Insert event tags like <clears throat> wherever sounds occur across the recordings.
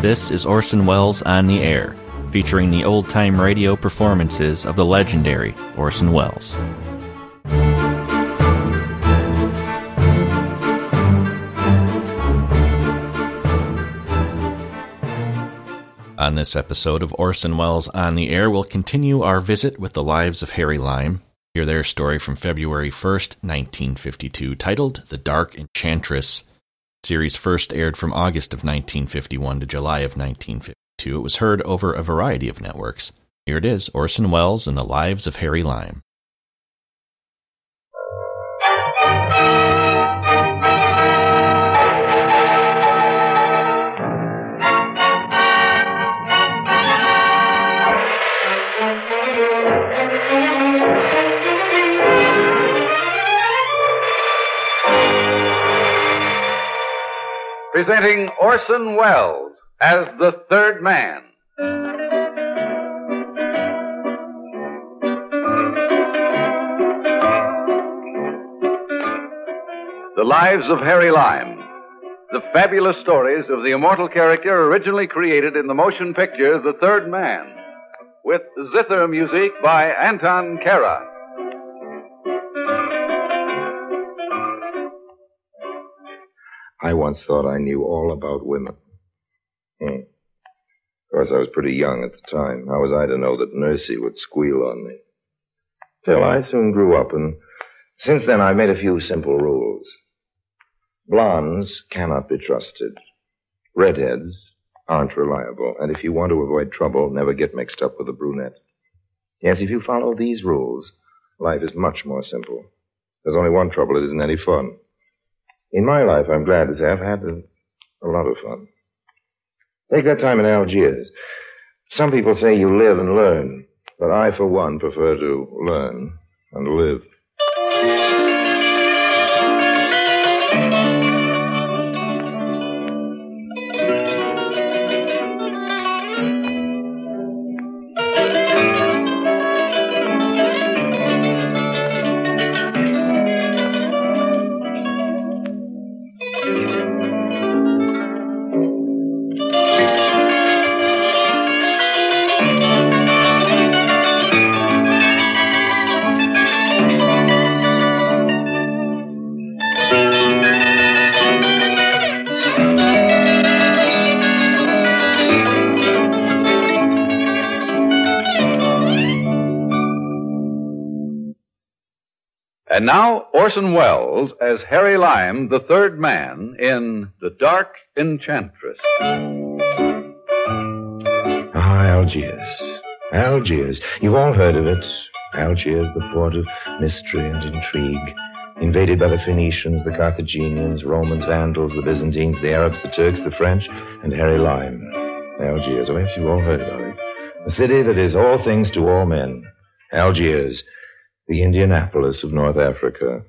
This is Orson Welles on the Air, featuring the old time radio performances of the legendary Orson Welles. On this episode of Orson Welles on the Air, we'll continue our visit with the lives of Harry Lime. Hear their story from February 1st, 1952, titled The Dark Enchantress. Series first aired from August of 1951 to July of 1952. It was heard over a variety of networks. Here it is Orson Welles and the Lives of Harry Lime. Presenting Orson Welles as the third man. The Lives of Harry Lime. The fabulous stories of the immortal character originally created in the motion picture The Third Man. With zither music by Anton Karas. I once thought I knew all about women. Hmm. Of course, I was pretty young at the time. How was I to know that Nursey would squeal on me? Still, I soon grew up, and since then I've made a few simple rules. Blondes cannot be trusted. Redheads aren't reliable. And if you want to avoid trouble, never get mixed up with a brunette. Yes, if you follow these rules, life is much more simple. There's only one trouble. It isn't any fun. In my life, I'm glad to say I've had a, a lot of fun. Take that time in Algiers. Some people say you live and learn, but I, for one, prefer to learn and live. And now, Orson Welles as Harry Lime, the third man, in The Dark Enchantress. Ah, Algiers. Algiers. You've all heard of it. Algiers, the port of mystery and intrigue. Invaded by the Phoenicians, the Carthaginians, Romans, Vandals, the Byzantines, the Arabs, the Turks, the French, and Harry Lime. Algiers. Oh, yes, you've all heard of it. A city that is all things to all men. Algiers, the Indianapolis of North Africa.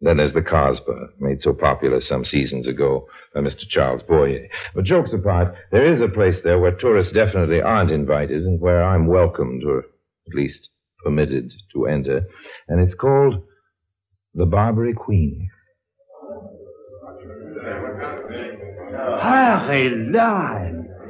Then there's the Casbah, made so popular some seasons ago by Mr. Charles Boyer. But jokes apart, there is a place there where tourists definitely aren't invited and where I'm welcomed, or at least permitted to enter. And it's called the Barbary Queen. Harry.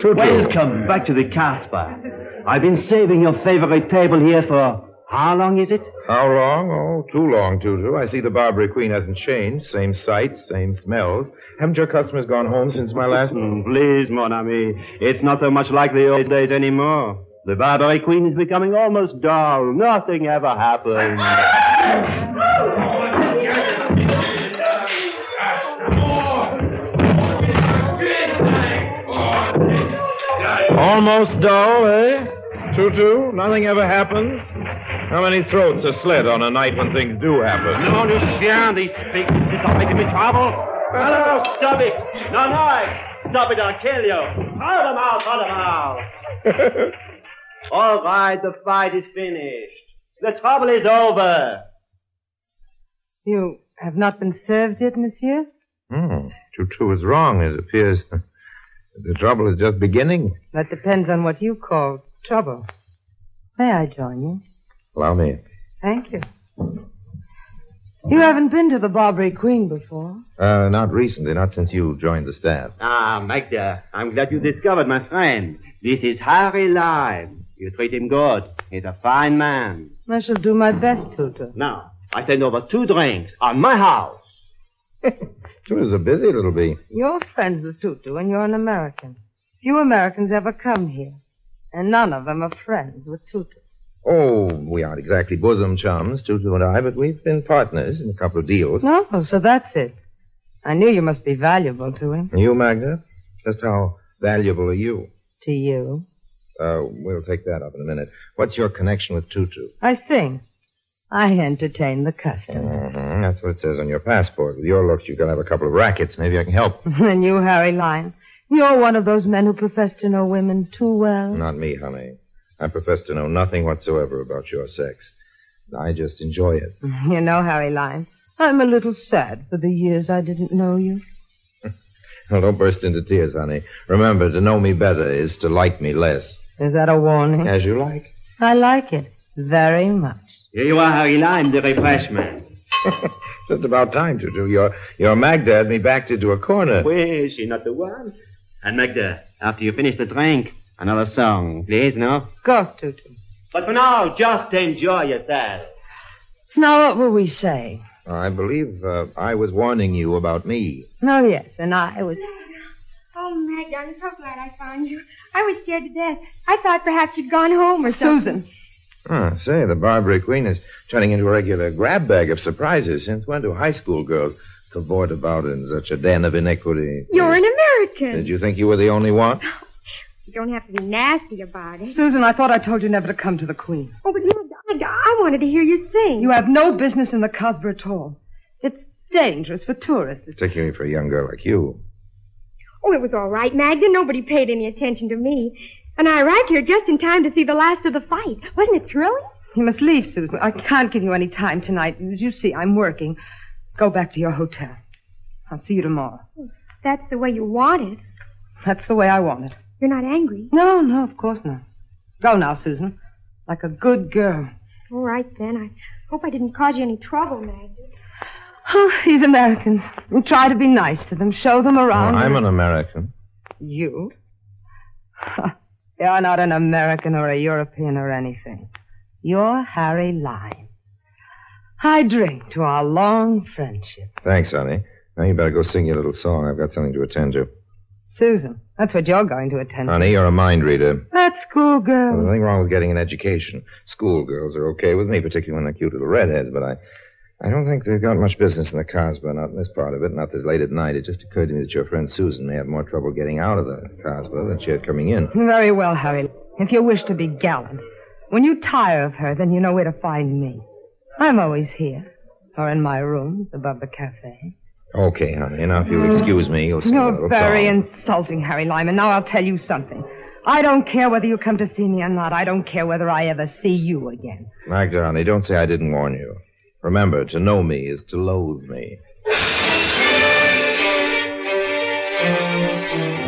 Welcome back to the Casbah. I've been saving your favorite table here for how long is it? How long? Oh, too long, Tutu. I see the Barbary Queen hasn't changed. Same sights, same smells. Haven't your customers gone home since my last... Mm, please, mon ami. It's not so much like the old days anymore. The Barbary Queen is becoming almost dull. Nothing ever happens. Almost dull, eh? Tutu, nothing ever happens? How many throats are slit on a night when things do happen? No, Lucien, these big things are making me trouble. No, no, stop it. No, no. Stop it, I'll kill you. Throw them out, throw them out. All right, the fight is finished. The trouble is over. You have not been served yet, monsieur? Hmm. Tutu was wrong. It appears the trouble is just beginning. That depends on what you call trouble. May I join you? Allow me. Thank you. You haven't been to the Barbary Queen before. Uh, not recently, not since you joined the staff. Ah, Magda, I'm glad you discovered my friend. This is Harry Lime. You treat him good. He's a fine man. I shall do my best, Tutu. Now, I send over two drinks on my house. <laughs> She was a busy little bee. You're friends with Tutu, and you're an American. Few Americans ever come here, and none of them are friends with Tutu. Oh, we aren't exactly bosom chums, Tutu and I, but we've been partners in a couple of deals. No, so that's it. I knew you must be valuable to him. You, Magda? Just how valuable are you? To you. Uh, we'll take that up in a minute. What's your connection with Tutu? I sing. I entertain the customer. Mm-hmm. That's what it says on your passport. With your looks, you've got to have a couple of rackets. Maybe I can help. <laughs> and you, Harry Lime, you're one of those men who profess to know women too well. Not me, honey. I profess to know nothing whatsoever about your sex. I just enjoy it. <laughs> You know, Harry Lime, I'm a little sad for the years I didn't know you. <laughs> Well, don't burst into tears, honey. Remember, to know me better is to like me less. Is that a warning? As you like. I like it very much. Here you are, Harry Lime, the refreshment. <laughs> Just about time to do. Your your Magda had me backed into a corner. Well, is she not the one? And Magda, after you finish the drink, another song, please, no? Of course, Tutu. But for now, just enjoy yourself. Now, what were we saying? I believe uh, I was warning you about me. Oh, yes, and I was... Oh, Magda, I'm so glad I found you. I was scared to death. I thought perhaps you'd gone home or something. Susan. Oh, say, the Barbary Queen is turning into a regular grab bag of surprises. Since when do high school girls cavort about in such a den of iniquity? You're an American. Did you think you were the only one? <laughs> You don't have to be nasty about it. Susan, I thought I told you never to come to the Queen. Oh, but Magda, Magda, I wanted to hear you sing. You have no business in the Casbah at all. It's dangerous for tourists. Particularly for a young girl like you. Oh, it was all right, Magda. Nobody paid any attention to me. And I arrived here just in time to see the last of the fight. Wasn't it thrilling? You must leave, Susan. I can't give you any time tonight. As you see, I'm working. Go back to your hotel. I'll see you tomorrow. That's the way you want it. That's the way I want it. You're not angry. No, no, of course not. Go now, Susan. Like a good girl. All right, then. I hope I didn't cause you any trouble, Magda. Oh, these Americans. You try to be nice to them. Show them around. Oh, I'm an American. You? You're not an American or a European or anything. You're Harry Lime. I drink to our long friendship. Thanks, honey. Now you better go sing your little song. I've got something to attend to. Susan, that's what you're going to attend to. Honey, you're a mind reader. That There's schoolgirl. nothing wrong with getting an education. Schoolgirls are okay with me, particularly when they're cute little redheads, but I, I don't think they've got much business in the Casbah, not in this part of it, not this late at night. It just occurred to me that your friend Susan may have more trouble getting out of the Casbah than she had coming in. Very well, Harry. If you wish to be gallant. When you tire of her, then you know where to find me. I'm always here. Or in my rooms above the cafe. Okay, honey. Now, if you'll excuse me, you'll a You're very insulting, Harry Lyman. Now I'll tell you something. I don't care whether you come to see me or not. I don't care whether I ever see you again. Magda, honey, don't say I didn't warn you. Remember, to know me is to loathe me.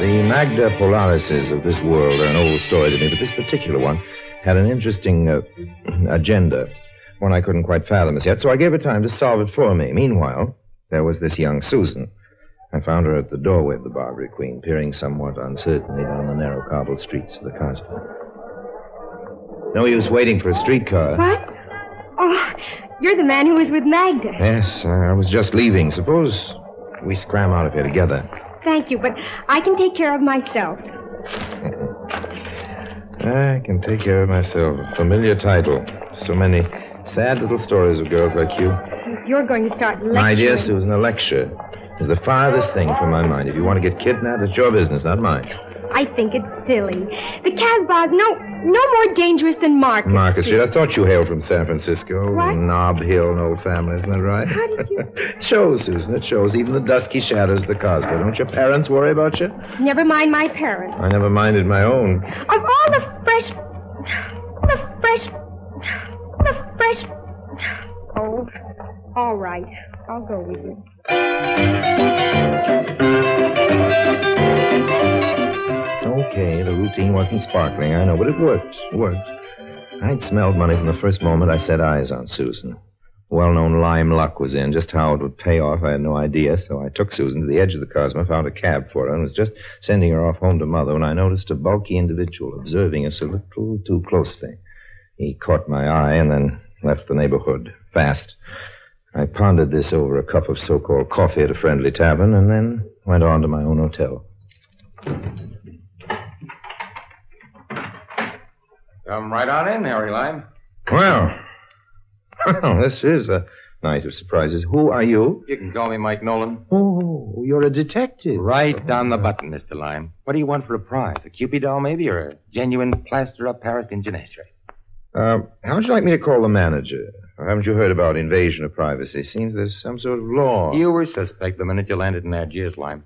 The Magda Polarises of this world are an old story to me, but this particular one had an interesting uh, <clears throat> agenda, one I couldn't quite fathom as yet, so I gave her time to solve it for me. Meanwhile, there was this young Susan. I found her at the doorway of the Barbary Queen, peering somewhat uncertainly down the narrow cobbled streets of the Casbah. No use waiting for a streetcar. What? Oh, you're the man who was with Magda. Yes, I was just leaving. Suppose we scram out of here together. Thank you, but I can take care of myself. I can take care of myself. A familiar title. So many sad little stories of girls like you. You're going to start lecturing. My dear Susan, a lecture is the farthest thing from my mind. If you want to get kidnapped, it's your business, not mine. I think it's silly. The Casbah's no no more dangerous than Marcus. Marcus Street, I thought you hailed from San Francisco. What? Nob Hill, an old family, isn't that right? How did you- <laughs> it shows, Susan, it shows. Even the dusky shadows of the Casbah. Don't your parents worry about you? Never mind my parents. I never minded my own. Of all the fresh, the fresh, the fresh. Oh, all right. I'll go with you. Okay, the routine wasn't sparkling, I know, but it worked. It worked. I'd smelled money from the first moment I set eyes on Susan. well known lime luck was in. Just how it would pay off, I had no idea. So I took Susan to the edge of the Casbah, found a cab for her, and was just sending her off home to Mother when I noticed a bulky individual observing us a little too closely. He caught my eye and then left the neighborhood fast. I pondered this over a cup of so called coffee at a friendly tavern and then went on to my own hotel. Come right on in, Harry Lime. Well, <laughs> well, this is a night of surprises. Who are you? You can call me Mike Nolan. Oh, you're a detective. Right on the button, Mr. Lime. What do you want for a prize? A Cupid doll, maybe, or a genuine plaster of Paris in Genestre? Uh, how would you like me to call the manager? Or haven't you heard about invasion of privacy? Seems there's some sort of law. You were suspect the minute you landed in Algiers, Lime.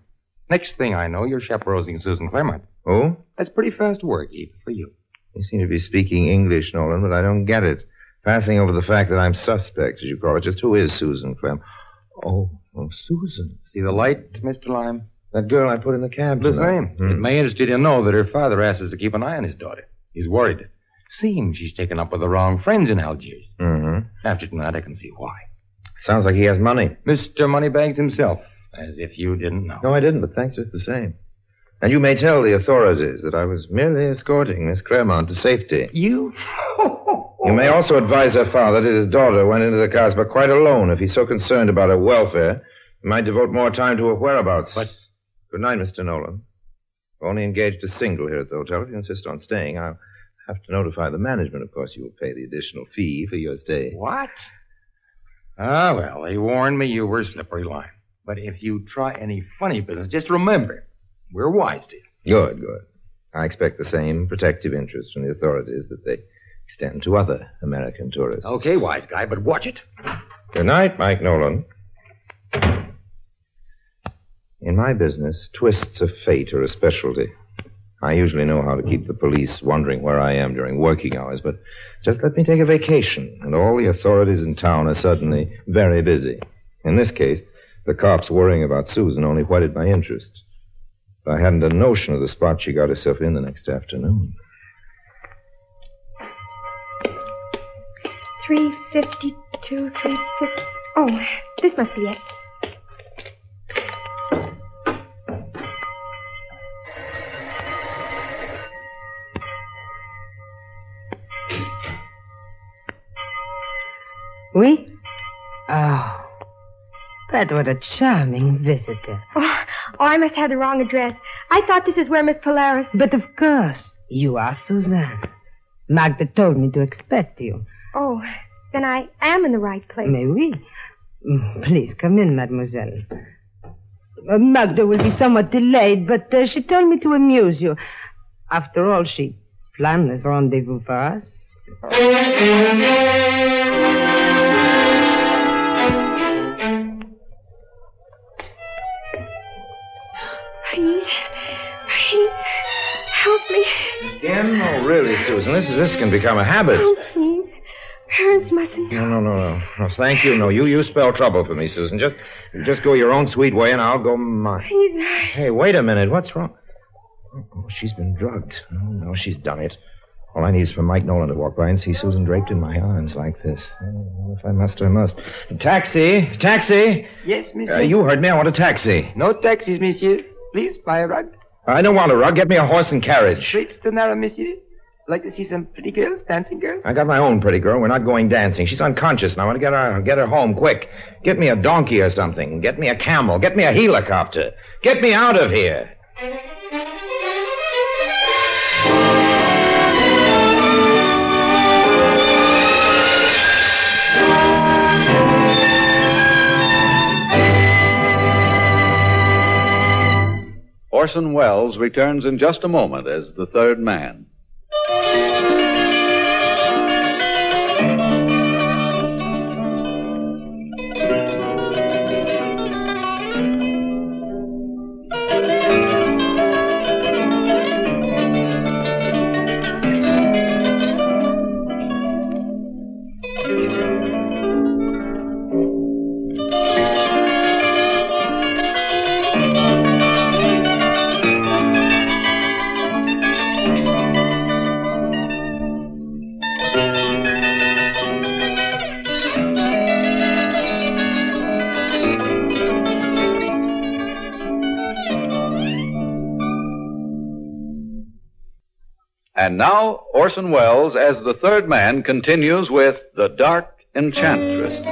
Next thing I know, you're chaperoning Susan Claremont. Oh? That's pretty fast work, even for you. You seem to be speaking English, Nolan, but I don't get it. Passing over the fact that I'm suspect, as you call it. Just who is Susan Clem? Oh, oh, Susan. See the light, Mr. Lime? That girl I put in the cab. The tonight. same. Hmm. It may interest you to know that her father asks us to keep an eye on his daughter. He's worried. Seems she's taken up with the wrong friends in Algiers. Mm-hmm. After tonight, I can see why. Sounds like he has money. Mr. Moneybags himself, as if you didn't know. No, I didn't, but thanks just the same. And you may tell the authorities that I was merely escorting Miss Claremont to safety. You? You may also advise her father that his daughter went into the Casbah quite alone. If he's so concerned about her welfare, he might devote more time to her whereabouts. But- Good night, Mr. Nolan. I've only engaged a single here at the hotel. If you insist on staying, I'll have to notify the management. Of course, you will pay the additional fee for your stay. What? Ah, well, they warned me you were slippery Lime. But if you try any funny business, just remember, we're wise to you. Good, good. I expect the same protective interest from the authorities that they extend to other American tourists. Okay, wise guy, but watch it. Good night, Mike Nolan. In my business, twists of fate are a specialty. I usually know how to keep the police wondering where I am during working hours, but just let me take a vacation, and all the authorities in town are suddenly very busy. In this case, the cops worrying about Susan only whetted my interest. I hadn't a notion of the spot she got herself in the next afternoon. 352, 350. Oh, this must be it. Oui? Oh. But what a charming visitor. Oh, oh, I must have the wrong address. I thought this is where Miss Polaris. But of course, you are Suzanne. Magda told me to expect you. Oh, then I am in the right place. Mais oui. Mm, Please come in, mademoiselle. Uh, Magda will be somewhat delayed, but uh, she told me to amuse you. After all, she planned this rendezvous for us. This this can become a habit. Oh, please. Parents mustn't. No, no, no, no. No, thank you. No, you, you spell trouble for me, Susan. Just, just go your own sweet way, and I'll go mine. Please. Hey, wait a minute. What's wrong? Oh, she's been drugged. No, no, she's done it. All I need is for Mike Nolan to walk by and see Susan draped in my arms like this. Oh, well, if I must, I must. Taxi! Taxi! Yes, monsieur. Uh, you heard me. I want a taxi. No taxis, monsieur. Please, buy a rug. I don't want a rug. Get me a horse and carriage. Straight to Nara, monsieur. Like to see some pretty girls, dancing girls? I got my own pretty girl. We're not going dancing. She's unconscious, and I want to get her get her home quick. Get me a donkey or something. Get me a camel. Get me a helicopter. Get me out of here. Orson Welles returns in just a moment as the third man. And Orson Welles, as the third man, continues with The Dark Enchantress.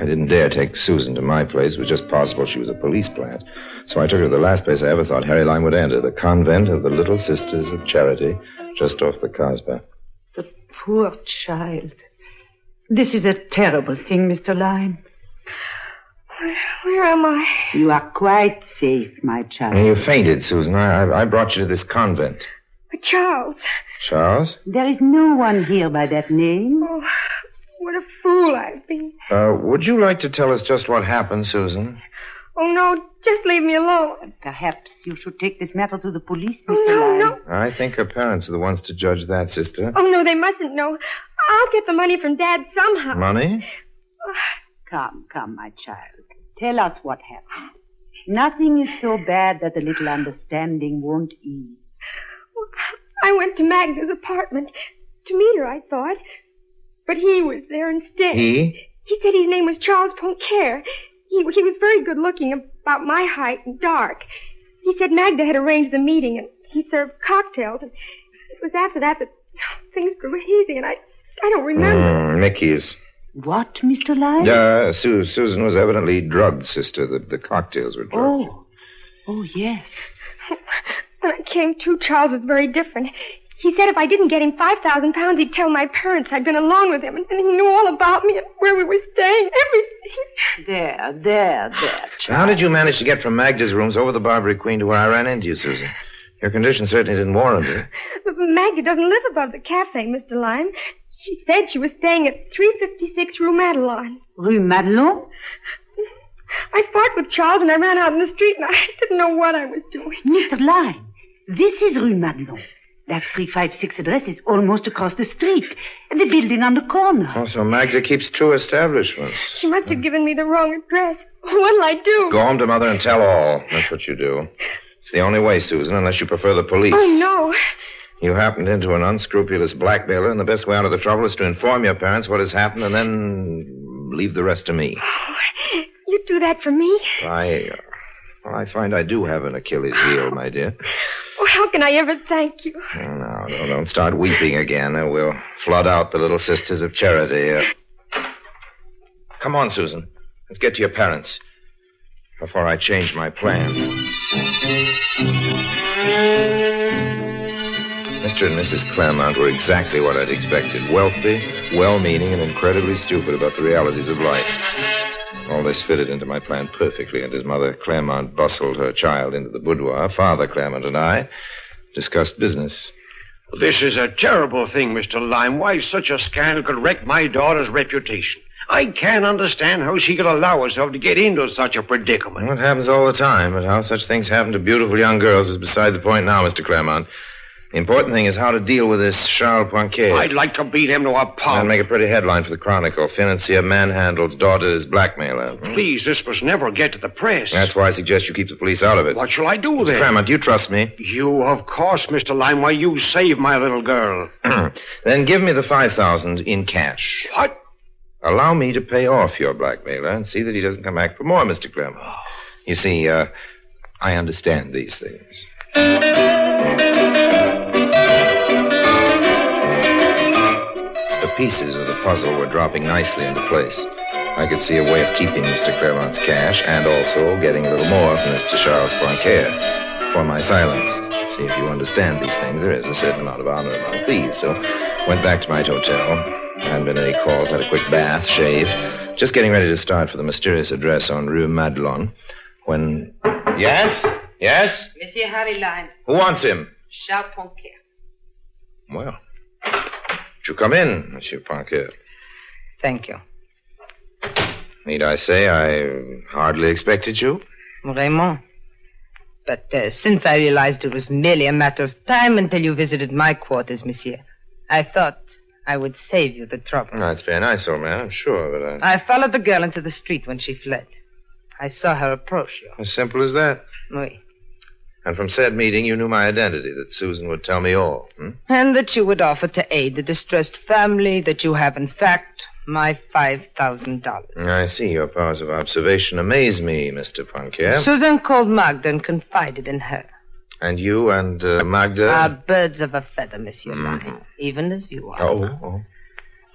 I didn't dare take Susan to my place. It was just possible she was a police plant. So I took her to the last place I ever thought Harry Lime would enter, the convent of the Little Sisters of Charity, just off the Casbah. The poor child. This is a terrible thing, Mr. Lime. Where, where am I? You are quite safe, my child. And you fainted, Susan. I, I, I brought you to this convent. But Charles. Charles? There is no one here by that name. Oh, what a fool I've been. Uh, would you like to tell us just what happened, Susan? Oh, no, just leave me alone. Perhaps you should take this matter to the police, Mr. Oh, no, Lime. no. I think her parents are the ones to judge that, sister. Oh, no, they mustn't know. I'll get the money from Dad somehow. Money? Come, come, my child. Tell us what happened. Nothing is so bad that a little understanding won't ease. I went to Magda's apartment to meet her, I thought. But he was there instead. He? He said his name was Charles Poincaire. He, he was very good looking, about my height and dark. He said Magda had arranged the meeting and he served cocktails. And it was after that that things grew hazy and I, I don't remember. Mm, Mickey's. What, Mr. Lime? Uh, Su- Susan was evidently drugged, sister. The, the cocktails were drugged. Oh. Oh, yes. When I came to, Charles was very different. He said if I didn't get him 5,000 pounds, he'd tell my parents I'd been along with him. And he knew all about me and where we were staying, everything. There, there, there, child. How did you manage to get from Magda's rooms over the Barbary Queen to where I ran into you, Susan? Your condition certainly didn't warrant it. But Magda doesn't live above the cafe, Mr. Lime. She said she was staying at 356 Rue Madelon. Rue Madelon? I fought with Charles and I ran out in the street and I <laughs> didn't know what I was doing. Mr. Lime, this is Rue Madelon. That 356 address is almost across the street. The building on the corner. Oh, also, Magda keeps two establishments. She must have given me the wrong address. <laughs> What'll I do? Go home to Mother and tell all. That's what you do. It's the only way, Susan, unless you prefer the police. Oh, no. You happened into an unscrupulous blackmailer, and the best way out of the trouble is to inform your parents what has happened and then leave the rest to me. <sighs> You do that for me? I, uh, well, I find I do have an Achilles heel, my dear. <sighs> Oh, how can I ever thank you? Oh, <sighs> no, don't, don't start weeping again. Uh, we'll flood out the little sisters of charity. Uh, come on, Susan. Let's get to your parents before I change my plan. Mr. and Mrs. Claremont were exactly what I'd expected wealthy, well meaning, and incredibly stupid about the realities of life. All this fitted into my plan perfectly, and as Mother Claremont bustled her child into the boudoir, Father Claremont and I discussed business. This is a terrible thing, Mr. Lime. Why such a scandal could wreck my daughter's reputation. I can't understand how she could allow herself to get into such a predicament. Well, it happens all the time, but how such things happen to beautiful young girls is beside the point now, Mr. Claremont. The important thing is how to deal with this Charles Poincaire. I'd like to beat him to a That'd pulp. make a pretty headline for the Chronicle. Financier manhandles daughter as blackmailer. Hmm? Please, this must never get to the press. That's why I suggest you keep the police out of it. What shall I do Mr. then? Claremont, do you trust me? You, of course, Mr. Lime. Why, you saved my little girl. <clears throat> then give me the 5000 in cash. What? Allow me to pay off your blackmailer and see that he doesn't come back for more, Mr. Claremont. You see, uh, I understand these things. Pieces of the puzzle were dropping nicely into place. I could see a way of keeping Mr. Claremont's cash and also getting a little more from Mr. Charles Poincaire for my silence. See, if you understand these things, there is a certain amount of honor among thieves. So, went back to my hotel. Hadn't been any calls. Had a quick bath, shaved. Just getting ready to start for the mysterious address on Rue Madelon when. Yes? Yes? Monsieur Harry Lime, Who wants him? Charles Poincaire. Well, you come in, Monsieur Poincaire? Thank you. Need I say I hardly expected you? Raymond. But uh, since I realized it was merely a matter of time until you visited my quarters, monsieur, I thought I would save you the trouble. No, it's very nice, old man, I'm sure, but I... I followed the girl into the street when she fled. I saw her approach you. As simple as that. Oui. And from said meeting, you knew my identity, that Susan would tell me all. Hmm? And that you would offer to aid the distressed family, that you have, in fact, my $5,000. I see your powers of observation amaze me, Mr. Poincaire. Susan called Magda and confided in her. And you and uh, Magda? Are birds of a feather, Monsieur Lime, even as you are. oh, oh.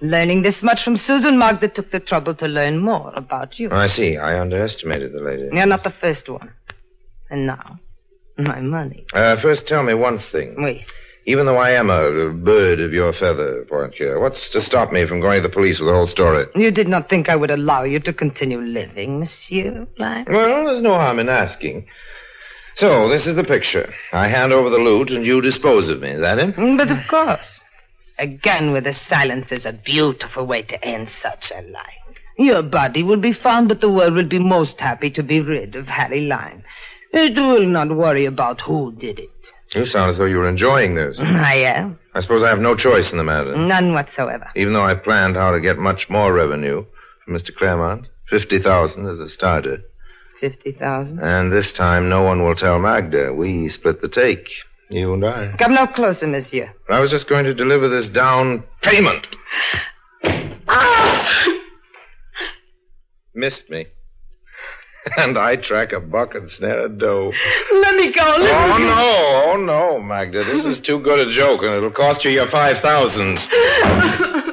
Learning this much from Susan, Magda took the trouble to learn more about you. I see. I underestimated the lady. You're not the first one. And now, my money. Uh, first, tell me one thing. Oui. Even though I am a, a bird of your feather, Poincaire, what's to stop me from going to the police with the whole story? You did not think I would allow you to continue living, Monsieur Lime? Well, there's no harm in asking. So, this is the picture. I hand over the loot and you dispose of me. Is that it? Mm, But of course. Again with the silence is a beautiful way to end such a life. Your body will be found, but the world will be most happy to be rid of Harry Lime. It will not worry about who did it. You sound as though you were enjoying this. <laughs> I am. I suppose I have no choice in the matter. None whatsoever. Even though I planned how to get much more revenue from Mr. Claremont. 50000 as a starter. Fifty thousand. And this time no one will tell Magda. We split the take. You and I. Come no closer, monsieur. I was just going to deliver this down payment. Ah! Missed me. <laughs> And I track a buck and snare a doe. Let me go. Let Oh, me no. Oh, no, Magda. This is too good a joke, and it'll cost you your 5000 <laughs>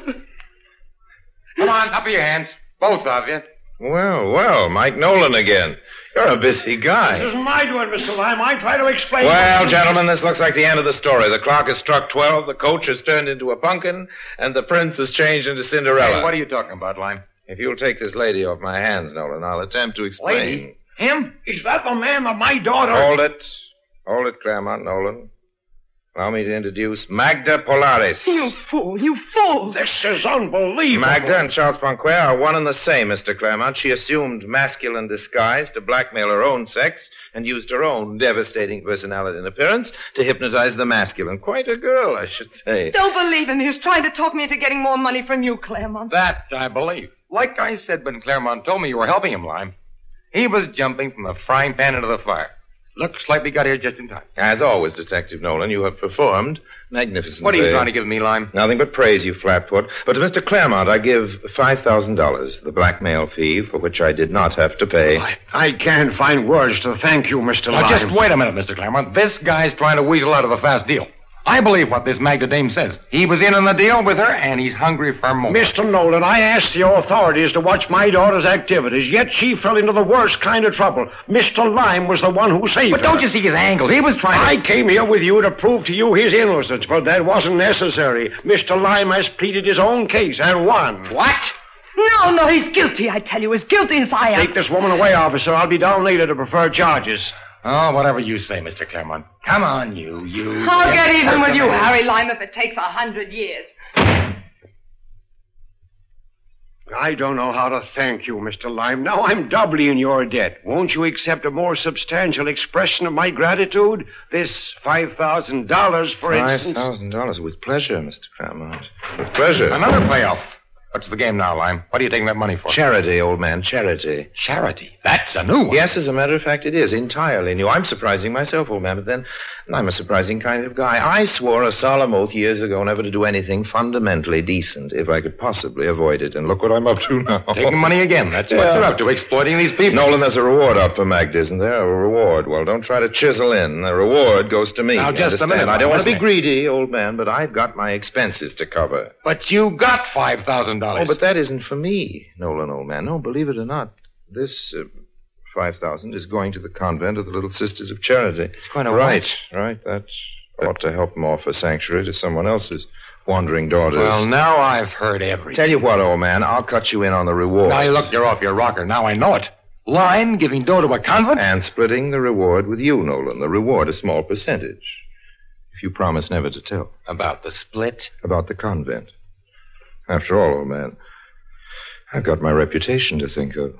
Come on, up of your hands. Both of you. Well, well, Mike Nolan again. You're a busy guy. This isn't my doing, Mr. Lime. I try to explain. Well, gentlemen, this looks like the end of the story. The clock has struck 12, the coach has turned into a pumpkin, and the prince has changed into Cinderella. Hey, what are you talking about, Lime? If you'll take this lady off my hands, Nolan, I'll attempt to explain. Lady? Him? Is that the man of my daughter... Hold it. Hold it, Claremont, Nolan. Allow me to introduce Magda Polaris. You fool, you fool. This is unbelievable. Magda and Charles Poincaire are one and the same, Mr. Claremont. She assumed masculine disguise to blackmail her own sex and used her own devastating personality and appearance to hypnotize the masculine. Quite a girl, I should say. Don't believe him. He was trying to talk me into getting more money from you, Claremont. That I believe. Like I said when Claremont told me you were helping him, Lime, he was jumping from the frying pan into the fire. Looks like we got here just in time. As always, Detective Nolan, you have performed magnificently. What are you trying to give me, Lime? Nothing but praise, you flatfoot. But to Mr. Claremont, I give $5,000, the blackmail fee for which I did not have to pay. I, I can't find words to thank you, Mr. Now, Lime. just wait a minute, Mr. Claremont. This guy's trying to weasel out of a fast deal. I believe what this Magda dame says. He was in on the deal with her, and he's hungry for more. Mr. Nolan, I asked the authorities to watch my daughter's activities, yet she fell into the worst kind of trouble. Mr. Lime was the one who saved But her. But don't you see his angle? He was trying I came here with you to prove to you his innocence, but that wasn't necessary. Mr. Lime has pleaded his own case and won. What? No, no, he's guilty, I tell you. As guilty as I am. Take this woman away, officer. I'll be down later to prefer charges. Oh, whatever you say, Mr. Claremont. Come on, you, you... I'll get even with you, Harry. Harry Lime, if it takes a hundred years. I don't know how to thank you, Mr. Lime. Now I'm doubly in your debt. Won't you accept a more substantial expression of my gratitude? This $5,000, for instance. $5,000 with pleasure, Mr. Claremont. With pleasure. Another payoff. What's the game now, Lime? What are you taking that money for? Charity, old man, charity. Charity. That's a new one. Yes, as a matter of fact, it is entirely new. I'm surprising myself, old man, but then I'm a surprising kind of guy. I swore a solemn oath years ago never to do anything fundamentally decent if I could possibly avoid it. And look what I'm up to now. Taking money again. That's what you're up to, exploiting these people. Nolan, there's a reward up for Magda, isn't there? A reward. Well, don't try to chisel in. The reward goes to me. Now, just a minute, I don't want to be greedy, old man, but I've got my expenses to cover. But you got $5,000. Oh, but that isn't for me, Nolan, old man. No, believe it or not, this uh, five thousand is going to the convent of the Little Sisters of Charity. It's going to right, what? right. That ought to help them offer sanctuary to someone else's wandering daughters. Well, now I've heard everything. tell you what, old man, I'll cut you in on the reward. Now, look, you're off your rocker. Now I know it. Lime giving dough to a convent? and splitting the reward with you, Nolan. The reward a small percentage, if you promise never to tell About the split? about the convent. After all, old man, I've got my reputation to think of.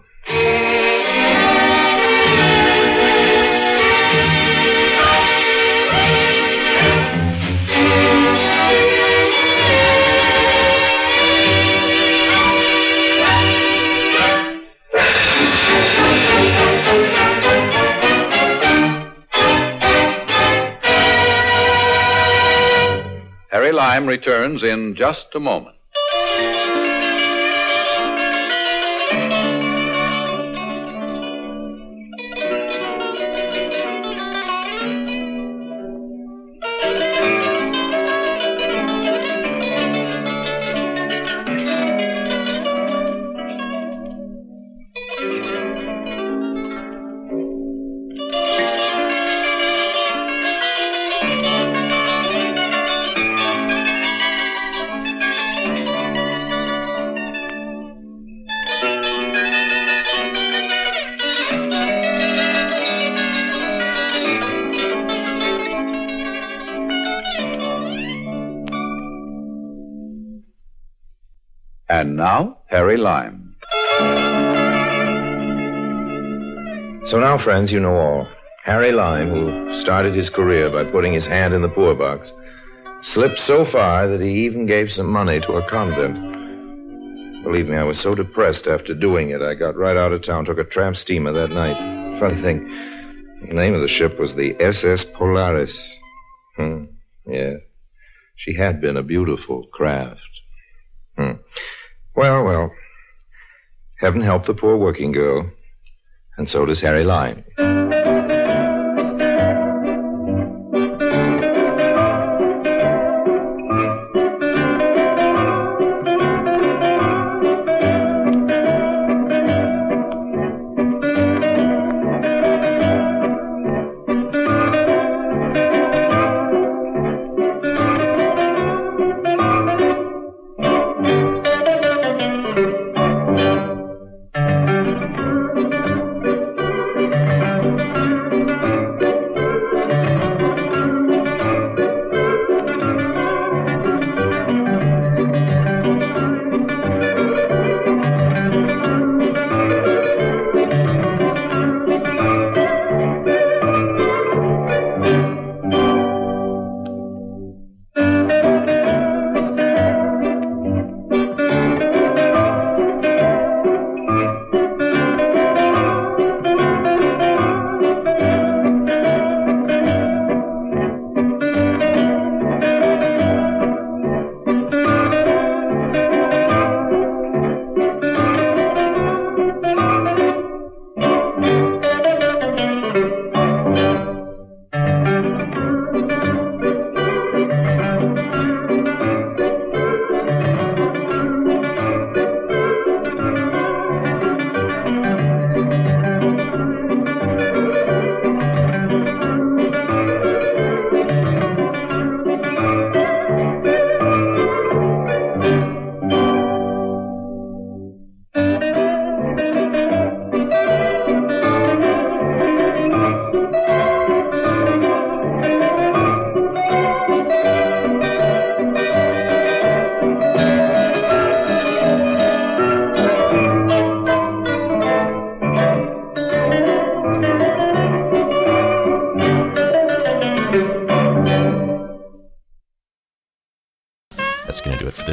Harry Lime returns in just a moment. Harry Lime. So now, friends, you know all. Harry Lime, who started his career by putting his hand in the poor box, slipped so far that he even gave some money to a convent. Believe me, I was so depressed after doing it, I got right out of town, took a tramp steamer that night. Funny thing, the name of the ship was the SS Polaris. Hmm, yeah. She had been a beautiful craft. Hmm. Well, well. Heaven help the poor working girl. And so does Harry Lime.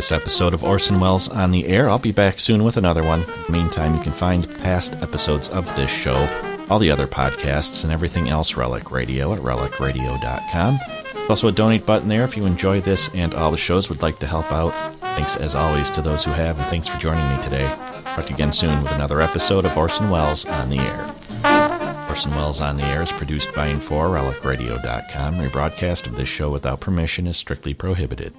This episode of Orson Welles on the Air. I'll be back soon with another one. Meantime, you can find past episodes of this show, all the other podcasts, and everything else Relic Radio at relicradio.com. There's also a donate button there if you enjoy this and all the shows, would like to help out. Thanks as always to those who have, and thanks for joining me today. Talk again soon with another episode of Orson Welles on the Air. Orson Welles on the Air is produced by and for relicradio.com. Rebroadcast of this show without permission is strictly prohibited.